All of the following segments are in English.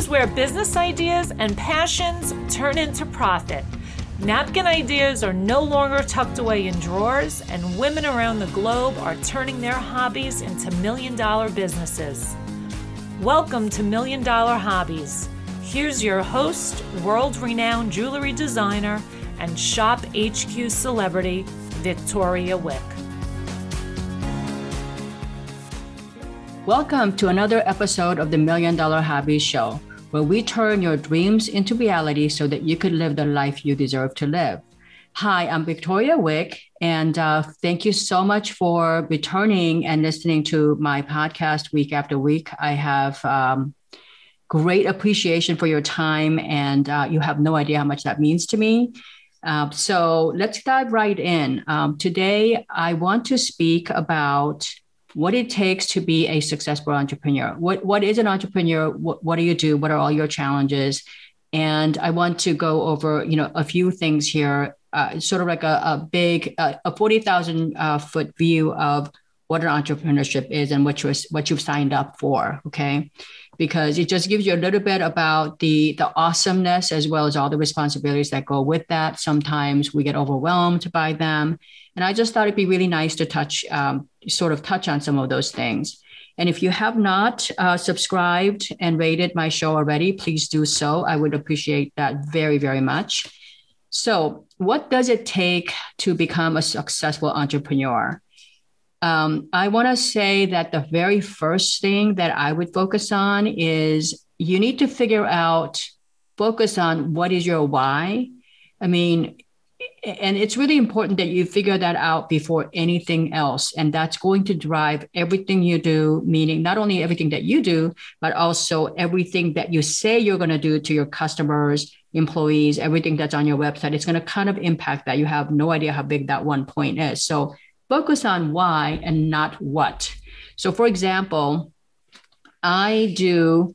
is where business ideas and passions turn into profit. Napkin ideas are no longer tucked away in drawers, and women around the globe are turning their hobbies into million dollar businesses. Welcome to Million Dollar Hobbies. Here's your host, world renowned jewelry designer, and Shop HQ celebrity, Victoria Wieck. Welcome to another episode of the Million Dollar Hobbies Show where we turn your dreams into reality so that you could live the life you deserve to live. Hi, I'm Victoria Wieck, and uh, thank you so much for returning and listening to my podcast week after week. I have um, great appreciation for your time, and uh, you have no idea how much that means to me. Uh, so let's dive right in. Um, today, I want to speak about what it takes to be a successful entrepreneur. What what is an entrepreneur? What, what do you do? What are all your challenges? And I want to go over, you know, a few things here, uh, sort of like a, a big, uh, a forty thousand uh, foot view of what an entrepreneurship is and what you what you've signed up for. Okay, because it just gives you a little bit about the the awesomeness as well as all the responsibilities that go with that. Sometimes we get overwhelmed by them, and I just thought it'd be really nice to touch, um, sort of touch on some of those things. And if you have not uh, subscribed and rated my show already, please do so. I would appreciate that very, very much. So, what does it take to become a successful entrepreneur? Um, I want to say that the very first thing that I would focus on is you need to figure out, focus on what is your why. I mean, and it's really important that you figure that out before anything else. And that's going to drive everything you do meaning not only everything that you do but also everything that you say you're going to do to your customers employees everything that's on your website. It's going to kind of impact that. You have no idea how big that one point is. So focus on why and not what so for example i do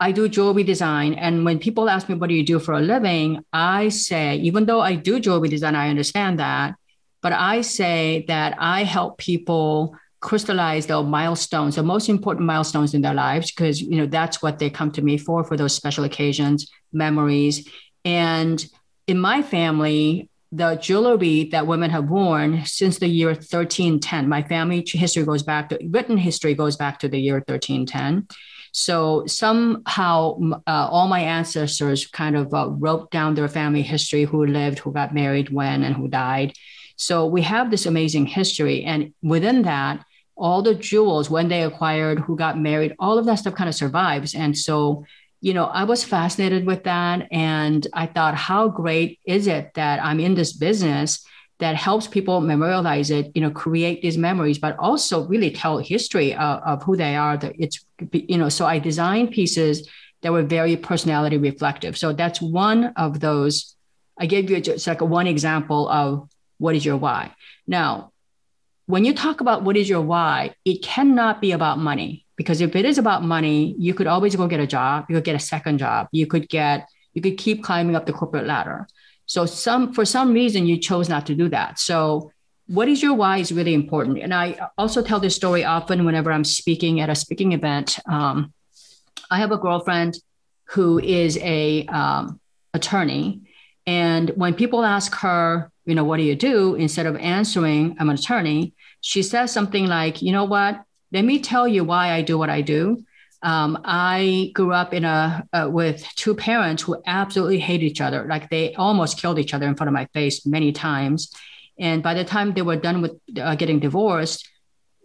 I do jewelry design. And when people ask me, what do you do for a living? I say, even though I do jewelry design, I understand that. But I say that I help people crystallize the milestones, the most important milestones in their lives, because you know that's what they come to me for, for those special occasions, memories. And in my family, the jewelry that women have worn since the year 1310, my family history goes back to written history goes back to the year 1310 so somehow, uh, all my ancestors kind of uh, wrote down their family history who lived, who got married when, and who died. So we have this amazing history. And within that, all the jewels, when they acquired, who got married, all of that stuff kind of survives. And so, you know, I was fascinated with that. And I thought, how great is it that I'm in this business? that helps people memorialize it, you know, create these memories, but also really tell history of, of who they are. That it's, you know, so I designed pieces that were very personality reflective. So that's one of those. I gave you just like one example of what is your why. Now, when you talk about what is your why, it cannot be about money because if it is about money, you could always go get a job. You could get a second job. You could get, you could keep climbing up the corporate ladder. So some for some reason you chose not to do that. So what is your why is really important. And I also tell this story often whenever I'm speaking at a speaking event. Um, I have a girlfriend who is a um, attorney, and when people ask her, you know, what do you do? Instead of answering, I'm an attorney, she says something like, you know what? Let me tell you why I do what I do. Um, I grew up in a uh, with two parents who absolutely hate each other. Like they almost killed each other in front of my face many times. And by the time they were done with uh, getting divorced,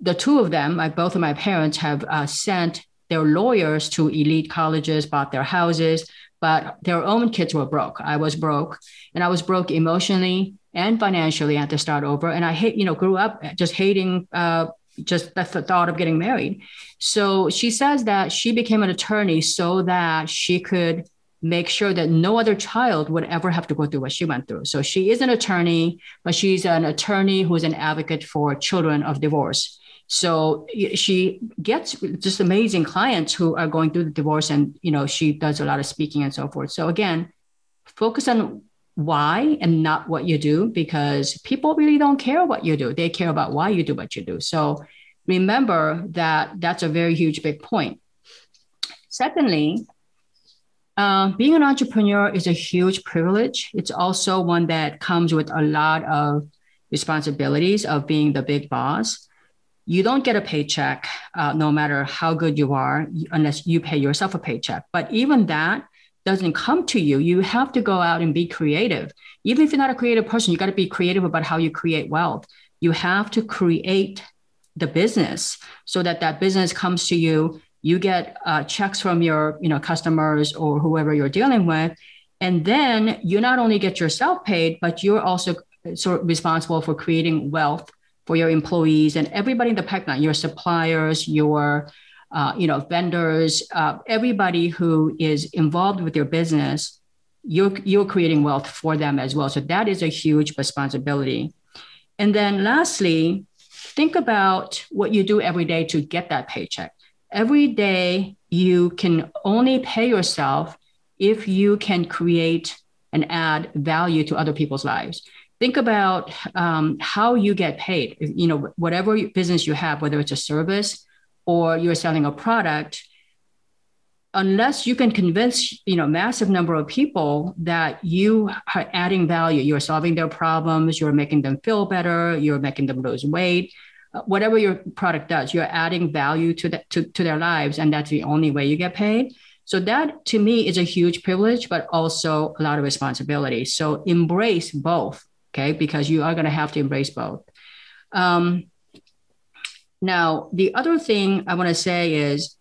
the two of them, like both of my parents, have uh, sent their lawyers to elite colleges, bought their houses, but their own kids were broke. I was broke, and I was broke emotionally and financially. I had to start over, and I hate, you know, grew up just hating uh, just the thought of getting married. So she says that she became an attorney so that she could make sure that no other child would ever have to go through what she went through. So she is an attorney, but she's an attorney who's an advocate for children of divorce. So she gets just amazing clients who are going through the divorce and you know she does a lot of speaking and so forth. So again, focus on why and not what you do because people really don't care what you do. They care about why you do what you do. So remember that that's a very huge big point. Secondly, Uh, being an entrepreneur is a huge privilege. It's also one that comes with a lot of responsibilities of being the big boss. You don't get a paycheck uh, no matter how good you are, unless you pay yourself a paycheck. But even that doesn't come to you. You have to go out and be creative. Even if you're not a creative person, you got to be creative about how you create wealth. You have to create the business so that that business comes to you you get uh, checks from your you know customers or whoever you're dealing with and then you not only get yourself paid but you're also sort of responsible for creating wealth for your employees and everybody in the pipeline your suppliers your uh, you know vendors uh, everybody who is involved with your business you're you're creating wealth for them as well. So that is a huge responsibility. And then lastly think about what you do every day to get that paycheck. Every day you can only pay yourself if you can create and add value to other people's lives. Think about um, how you get paid. You know whatever business you have whether it's a service or you're selling a product unless you can convince you know massive number of people that you are adding value you're solving their problems you're making them feel better you're making them lose weight whatever your product does, you're adding value to, the, to, to their lives. And that's the only way you get paid. So that to me is a huge privilege, but also a lot of responsibility. So embrace both, okay? Because you are going to have to embrace both. Um, now, the other thing I want to say is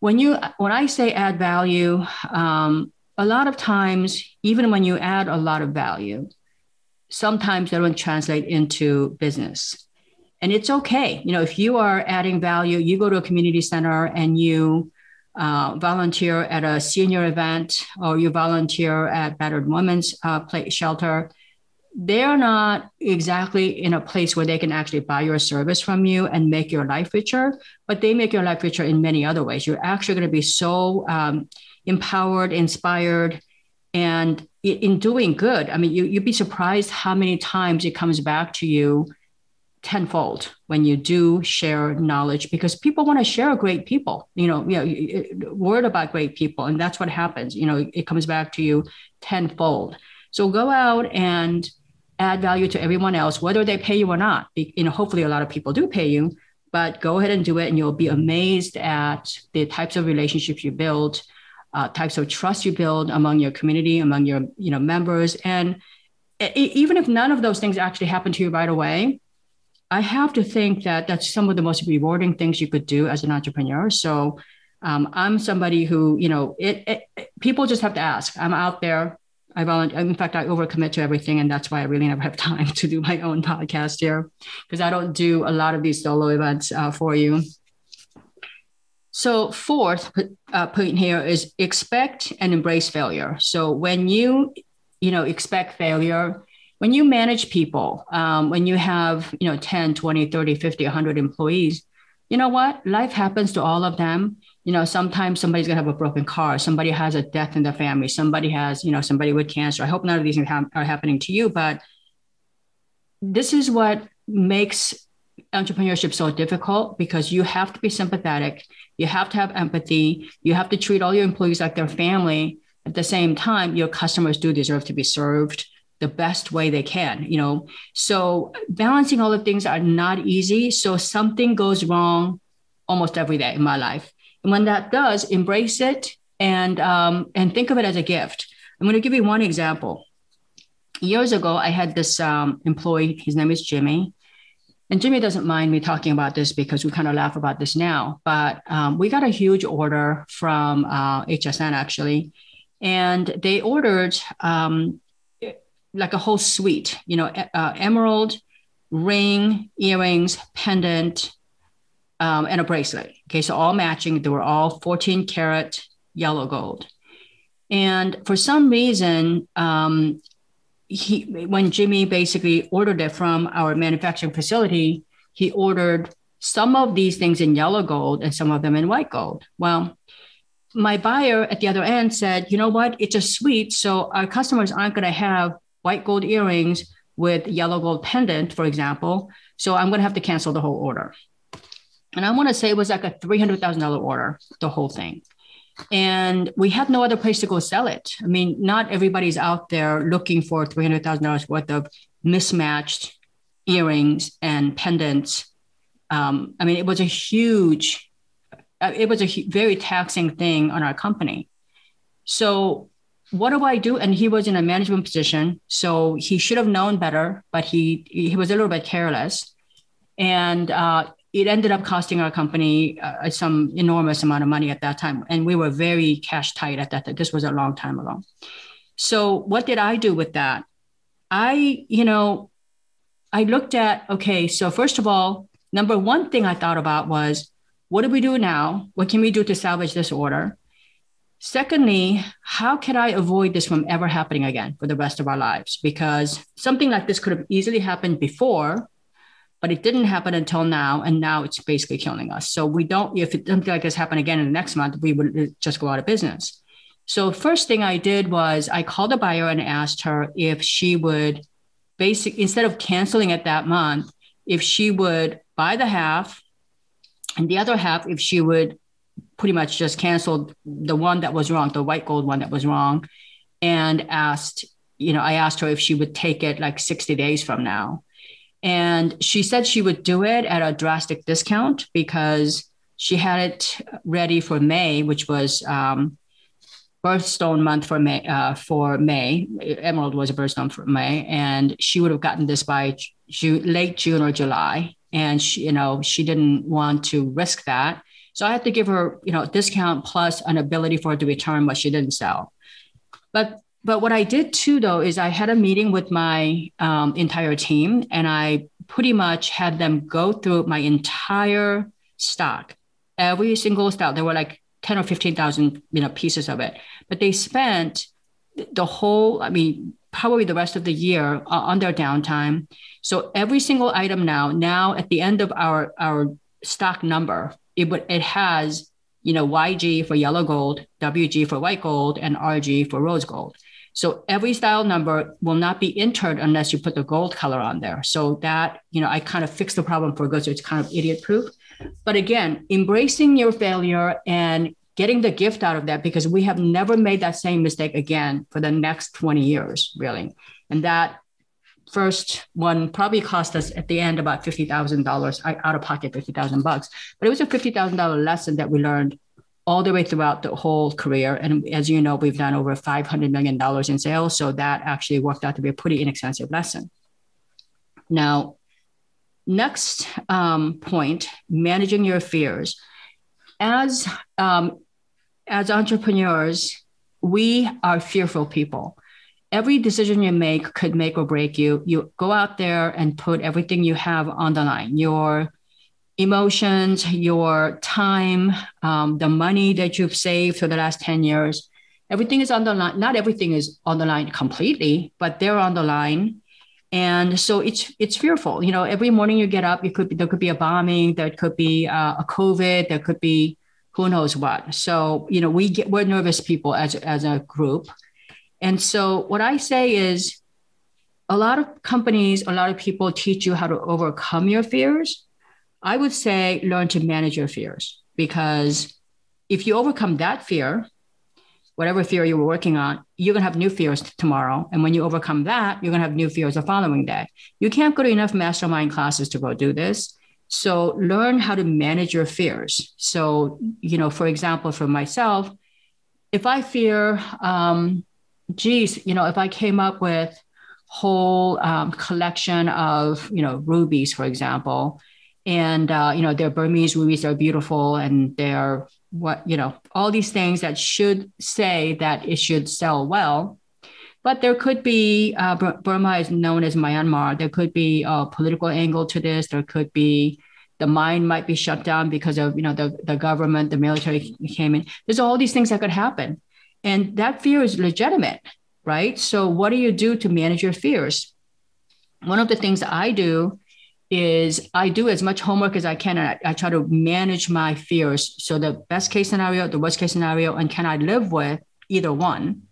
when you when I say add value, um, a lot of times, even when you add a lot of value, sometimes that don't translate into business. And it's okay. You know if you are adding value you go to a community center and you uh, volunteer at a senior event or you volunteer at battered women's uh, play, shelter they're not exactly in a place where they can actually buy your service from you and make your life richer but they make your life richer in many other ways. You're actually going to be so um, empowered inspired and in doing good. I mean you, you'd be surprised how many times it comes back to you tenfold when you do share knowledge because people want to share great people. You know you know word about great people and that's what happens. You know it comes back to you tenfold. So go out and add value to everyone else whether they pay you or not you know hopefully a lot of people do pay you but go ahead and do it and you'll be amazed at the types of relationships you build uh, types of trust you build among your community among your you know members and even if none of those things actually happen to you right away I have to think that that's some of the most rewarding things you could do as an entrepreneur. So um, I'm somebody who, you know, it, it, people just have to ask. I'm out there. I volunteer. In fact, I overcommit to everything, and that's why I really never have time to do my own podcast here, because I don't do a lot of these solo events uh, for you. So fourth uh, point here is expect and embrace failure. So when you, you know, expect failure, when you manage people, um, when you have, you know, 10, 20, 30, 50, 100 employees, you know what? Life happens to all of them. You know, sometimes somebody's gonna have a broken car, somebody has a death in the family, somebody has, you know, somebody with cancer. I hope none of these things are happening to you, but this is what makes entrepreneurship so difficult because you have to be sympathetic, you have to have empathy, you have to treat all your employees like their family. At the same time, your customers do deserve to be served the best way they can you know so balancing all the things are not easy so something goes wrong almost every day in my life and when that does embrace it and um, and think of it as a gift. I'm going to give you one example. Years ago i had this um, employee his name is jimmy. And Jimmy doesn't mind me talking about this because we kind of laugh about this now. But um, we got a huge order from uh, HSN actually, and they ordered um, like a whole suite, you know, uh, emerald, ring, earrings, pendant, um, and a bracelet. Okay, so all matching. They were all 14 karat yellow gold. And for some reason, um, he when Jimmy basically ordered it from our manufacturing facility, he ordered some of these things in yellow gold and some of them in white gold. Well, my buyer at the other end said, you know what, it's a suite, so our customers aren't going to have white gold earrings with yellow gold pendant, for example. So I'm going to have to cancel the whole order. And I want to say it was like a $300,000 order, the whole thing. and we had no other place to go sell it. I mean, not everybody's out there looking for $300,000 worth of mismatched earrings and pendants. Um, I mean, it was a huge, uh, it was a very taxing thing on our company. So, what do I do? And he was in a management position, so he should have known better, but he he was a little bit careless, and uh, it ended up costing our company uh, some enormous amount of money at that time. And we were very cash tight at that time. This was a long time ago. So what did I do with that? I, you know, I looked at, okay, so first of all, number one thing I thought about was what do we do now? What can we do to salvage this order? Secondly, how can I avoid this from ever happening again for the rest of our lives? Because something like this could have easily happened before, but it didn't happen until now and now it's basically killing us. So we don't if it, something like this happened again in the next month we would just go out of business. So first thing i did was i called the buyer and asked her if she would basic instead of canceling it that month if she would buy the half and the other half if she would pretty much just cancel the one that was wrong the white gold one that was wrong and asked you know i asked her if she would take it like 60 days from now and she said she would do it at a drastic discount because she had it ready for May, which was um, birthstone month for May. Uh, for May, Emerald was a birthstone for May, and she would have gotten this by late June or July. And she, you know, she didn't want to risk that, so I had to give her, you know, discount plus an ability for her to return what she didn't sell. But but what I did too, though, is I had a meeting with my um, entire team and I pretty much had them go through my entire stock, every single stock. There were like 10 or 15,000, you know, pieces of it, but they spent the whole, I mean, probably the rest of the year uh, on their downtime. So every single item now, now at the end of our, our stock number, it would, it has, you know, YG for yellow gold, WG for white gold, and RG for rose gold. So every style number will not be entered unless you put the gold color on there. So that, you know, I kind of fixed the problem for good. So it's kind of idiot proof. But again, embracing your failure and getting the gift out of that because we have never made that same mistake again for the next 20 years, really. And that first one probably cost us at the end about $50,000 out of pocket, 50,000 bucks. But it was a $50,000 lesson that we learned all the way throughout the whole career. And as you know, we've done over $500 million in sales. So that actually worked out to be a pretty inexpensive lesson. Now, next um, point managing your fears. As, um, as entrepreneurs, we are fearful people. Every decision you make could make or break you. You go out there and put everything you have on the line your emotions, your time, um, the money that you've saved for the last 10 years. Everything is on the line. Not everything is on the line completely, but they're on the line. And so it's it's fearful. You know, every morning you get up, you could be, there could be a bombing, there could be uh, a COVID, there could be who knows what. So you know, we get we're nervous people as as a group. And so what I say is, a lot of companies, a lot of people teach you how to overcome your fears I would say learn to manage your fears because if you overcome that fear, whatever fear you were working on, you're going to have new fears tomorrow. And when you overcome that, you're going to have new fears the following day. You can't go to enough mastermind classes to go do this. So learn how to manage your fears. So, you know, for example, for myself, if I fear, um, geez, you know, if I came up with whole um, collection of, you know, rubies, for example, and uh, you know their Burmese rubies are beautiful and they're what you know all these things that should say that it should sell well but there could be uh, Burma is known as Myanmar. There could be a political angle to this. There could be the mine might be shut down because of you know the, the government, the military came in. There's all these things that could happen, and that fear is legitimate, right? So what do you do to manage your fears? One of the things I do is I do as much homework as I can. I, I, try to manage my fears. So the best case scenario, the worst case scenario, and can I live with either one?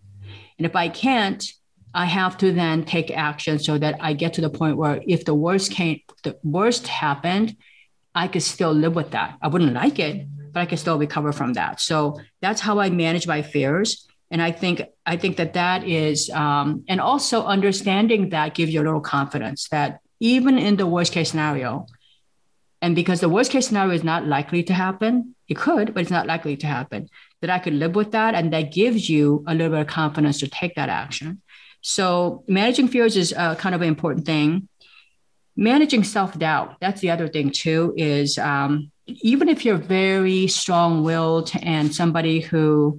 And if I can't, I have to then take action so that I get to the point where if the worst came, the worst happened, I could still live with that. I wouldn't like it, but I could still recover from that. So that's how I manage my fears. And I think I think that that is, um, and also understanding that gives you a little confidence that even in the worst case scenario, and because the worst case scenario is not likely to happen, it could, but it's not likely to happen, that I could live with that. And that gives you a little bit of confidence to take that action. So managing fears is uh, kind of an important thing. Managing self-doubt, that's the other thing too, is um, even if you're very strong-willed and somebody who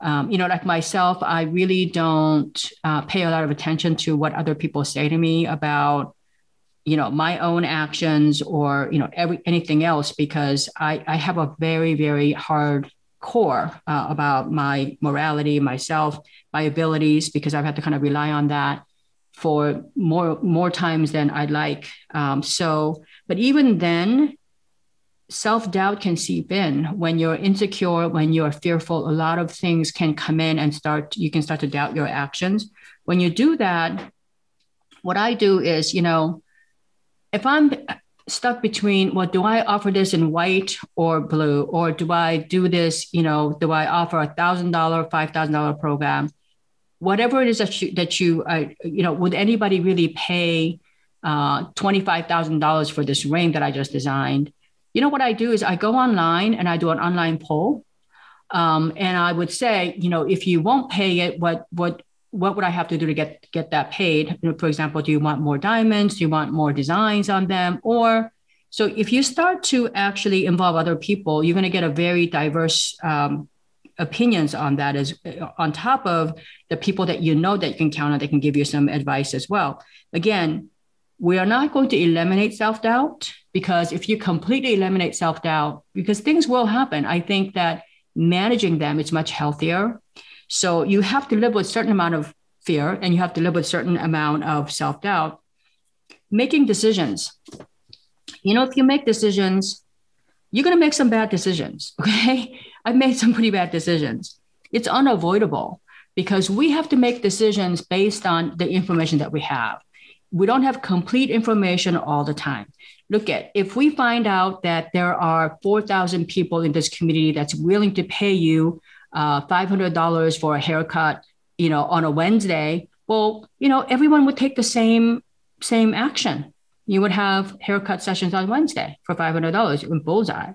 um, you know, like myself, I really don't uh, pay a lot of attention to what other people say to me about, you know, my own actions or you know every anything else because I I have a very very hard core uh, about my morality, myself, my abilities because I've had to kind of rely on that for more more times than I'd like. Um, so, but even then, self doubt can seep in when you're insecure, when you're fearful. A lot of things can come in and start, you can start to doubt your actions. When you do that, what I do is, you know, if I'm stuck between, well, do I offer this in white or blue? Or do I do this, you know, do I offer a $1,000, $5,000 program? Whatever it is that you, that you, uh, you know, would anybody really pay uh, $25,000 for this ring that I just designed? you know what I do is I go online and I do an online poll. Um, and I would say, you know, if you won't pay it, what what what would I have to do to get get that paid? You know, for example, do you want more diamonds? Do you want more designs on them? Or so if you start to actually involve other people, you're going to get a very diverse um, opinions on that as on top of the people that you know that you can count on that can give you some advice as well. Again, we are not going to eliminate self-doubt because if you completely eliminate self-doubt because things will happen i think that managing them is much healthier so you have to live with a certain amount of fear and you have to live with a certain amount of self-doubt. Making decisions. You know if you make decisions you're going to make some bad decisions okay? I've made some pretty bad decisions. It's unavoidable because we have to make decisions based on the information that we have. We don't have complete information all the time. Look at if we find out that there are 4,000 people in this community that's willing to pay you uh, $500 for a haircut, you know, on a Wednesday, well, you know, everyone would take the same same action. You would have haircut sessions on Wednesday for $500 in Bullseye.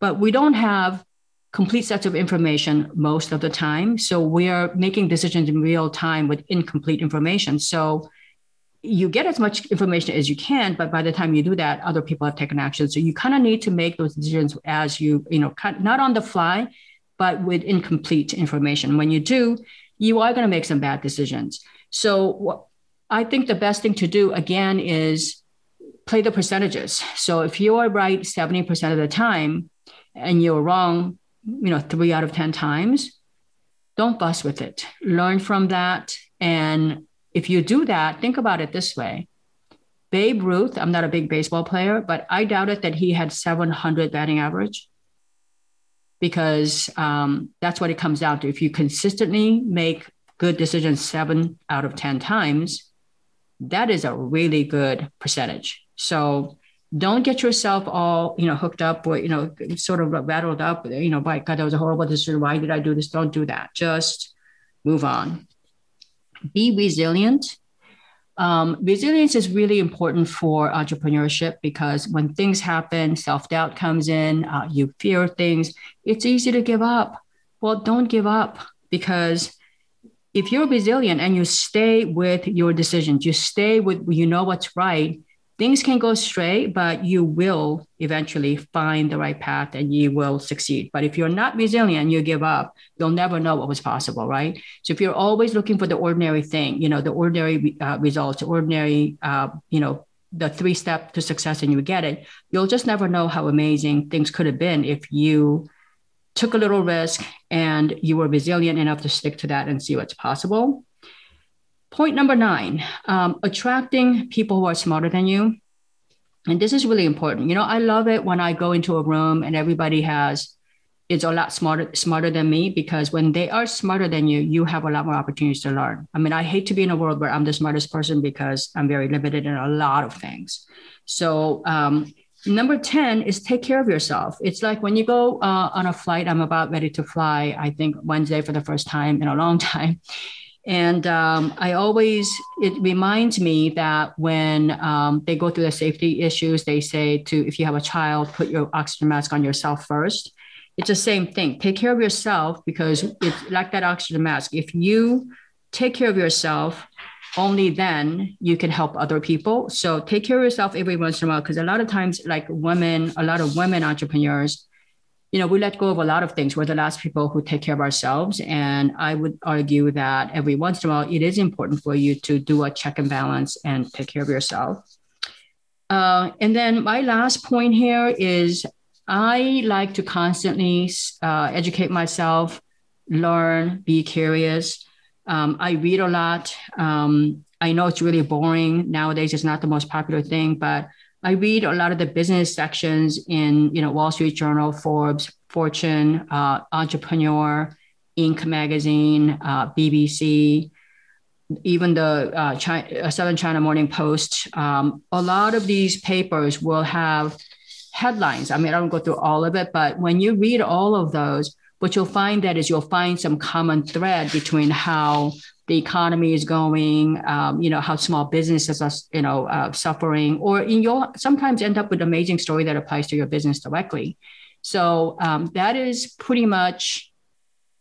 But we don't have complete sets of information most of the time. So we are making decisions in real time with incomplete information. So you get as much information as you can, but by the time you do that, other people have taken action. So you kind of need to make those decisions as you, you know, not on the fly, but with incomplete information. When you do, you are going to make some bad decisions. So I think the best thing to do again is play the percentages. So if you are right 70% of the time and you're wrong, you know, three out of 10 times, don't fuss with it. Learn from that and if you do that, think about it this way. Babe Ruth, I'm not a big baseball player, but I doubted that he had 700 batting average because um, that's what it comes down to. If you consistently make good decisions seven out of 10 times, that is a really good percentage. So don't get yourself all, you know, hooked up or, you know, sort of rattled up, you know, by God, that was a horrible decision. Why did I do this? Don't do that. Just move on be resilient. Um, resilience is really important for entrepreneurship because when things happen, self doubt comes in, uh, you fear things, it's easy to give up. Well, don't give up because if you're resilient and you stay with your decisions, you stay with, you know what's right, things can go straight, but you will eventually find the right path and you will succeed. But if you're not resilient, you give up, you'll never know what was possible, right? So if you're always looking for the ordinary thing, you know, the ordinary uh, results, the ordinary, uh, you know, the three step to success and you get it, you'll just never know how amazing things could have been if you took a little risk and you were resilient enough to stick to that and see what's possible. Point number nine, um, attracting people who are smarter than you. And this is really important. You know, I love it when I go into a room and everybody has is a lot smarter smarter than me because when they are smarter than you, you have a lot more opportunities to learn. I mean, I hate to be in a world where I'm the smartest person because I'm very limited in a lot of things. So um, Number 10 is take care of yourself. It's like when you go uh, on a flight, I'm about ready to fly, I think Wednesday for the first time in a long time. And um, I always, it reminds me that when um, they go through the safety issues, they say to, if you have a child, put your oxygen mask on yourself first. It's the same thing. Take care of yourself because it's like that oxygen mask. If you take care of yourself, only then you can help other people. So take care of yourself every once in a while. Because a lot of times, like women, a lot of women entrepreneurs, you know, we let go of a lot of things. We're the last people who take care of ourselves. And I would argue that every once in a while, it is important for you to do a check and balance and take care of yourself. Uh, and then my last point here is I like to constantly uh, educate myself, learn, be curious. Um, I read a lot. Um, I know it's really boring nowadays. It's not the most popular thing, but I read a lot of the business sections in you know Wall Street Journal, Forbes, Fortune, uh, Entrepreneur, Inc. magazine, uh, BBC, even the uh, China, uh, Southern China Morning Post. Um, a lot of these papers will have headlines. I mean, I don't go through all of it, but when you read all of those, what you'll find that is you'll find some common thread between how the economy is going, um, you know, how small businesses are, you know, uh, suffering, or in your sometimes end up with an amazing story that applies to your business directly. So um, that is pretty much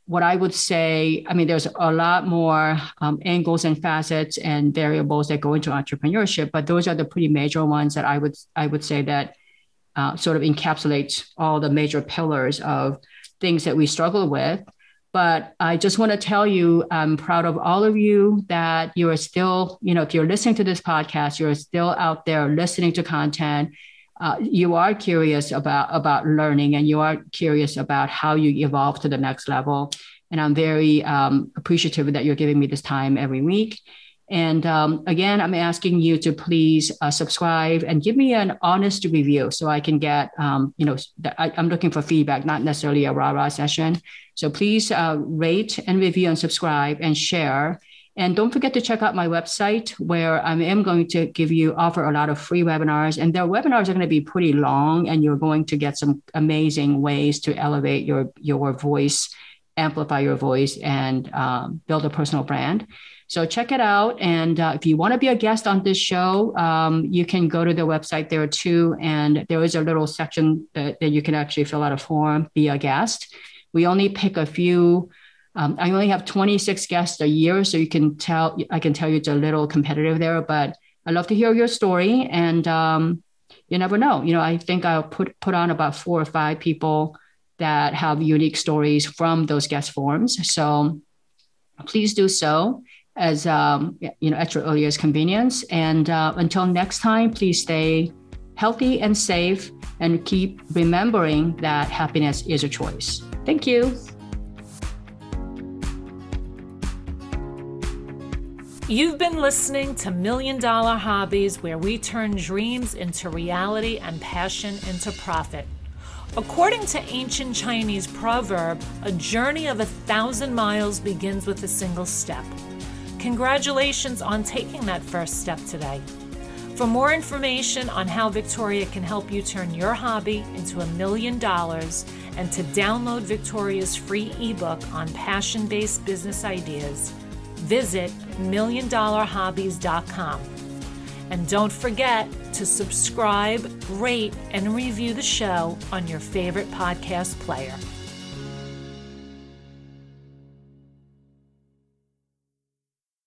what I would say. I mean, there's a lot more um, angles and facets and variables that go into entrepreneurship, but those are the pretty major ones that I would I would say that uh, sort of encapsulates all the major pillars of things that we struggle with. But I just want to tell you, I'm proud of all of you that you are still, you know, if you're listening to this podcast, you're still out there listening to content. Uh, you are curious about about learning, and you are curious about how you evolve to the next level. And I'm very um, appreciative that you're giving me this time every week. And um, again, I'm asking you to please uh, subscribe and give me an honest review so I can get, um, you know, I, am looking for feedback, not necessarily a rah rah session. So please uh, rate and review and subscribe and share. And don't forget to check out my website where I am going to give you offer a lot of free webinars. And their webinars are going to be pretty long, and you're going to get some amazing ways to elevate your your voice, amplify your voice, and um, build a personal brand. So check it out. And uh, if you want to be a guest on this show, um, you can go to the website there too. And there is a little section that, that you can actually fill out a form, be a guest. We only pick a few. Um, I only have 26 guests a year, so you can tell. I can tell you it's a little competitive there, but I love to hear your story. And um, you never know. You know, I think I'll put put on about four or five people that have unique stories from those guest forms. So please do so as um, you know at your earliest convenience. And uh, until next time, please stay healthy and safe, and keep remembering that happiness is a choice. Thank you. You've been listening to Million Dollar Hobbies, where we turn dreams into reality and passion into profit. According to ancient Chinese proverb, a journey of a thousand miles begins with a single step. Congratulations on taking that first step today. For more information on how Victoria can help you turn your hobby into a million dollars and to download Victoria's free ebook on passion based business ideas, visit milliondollarhobbies.com. And don't forget to subscribe, rate, and review the show on your favorite podcast player.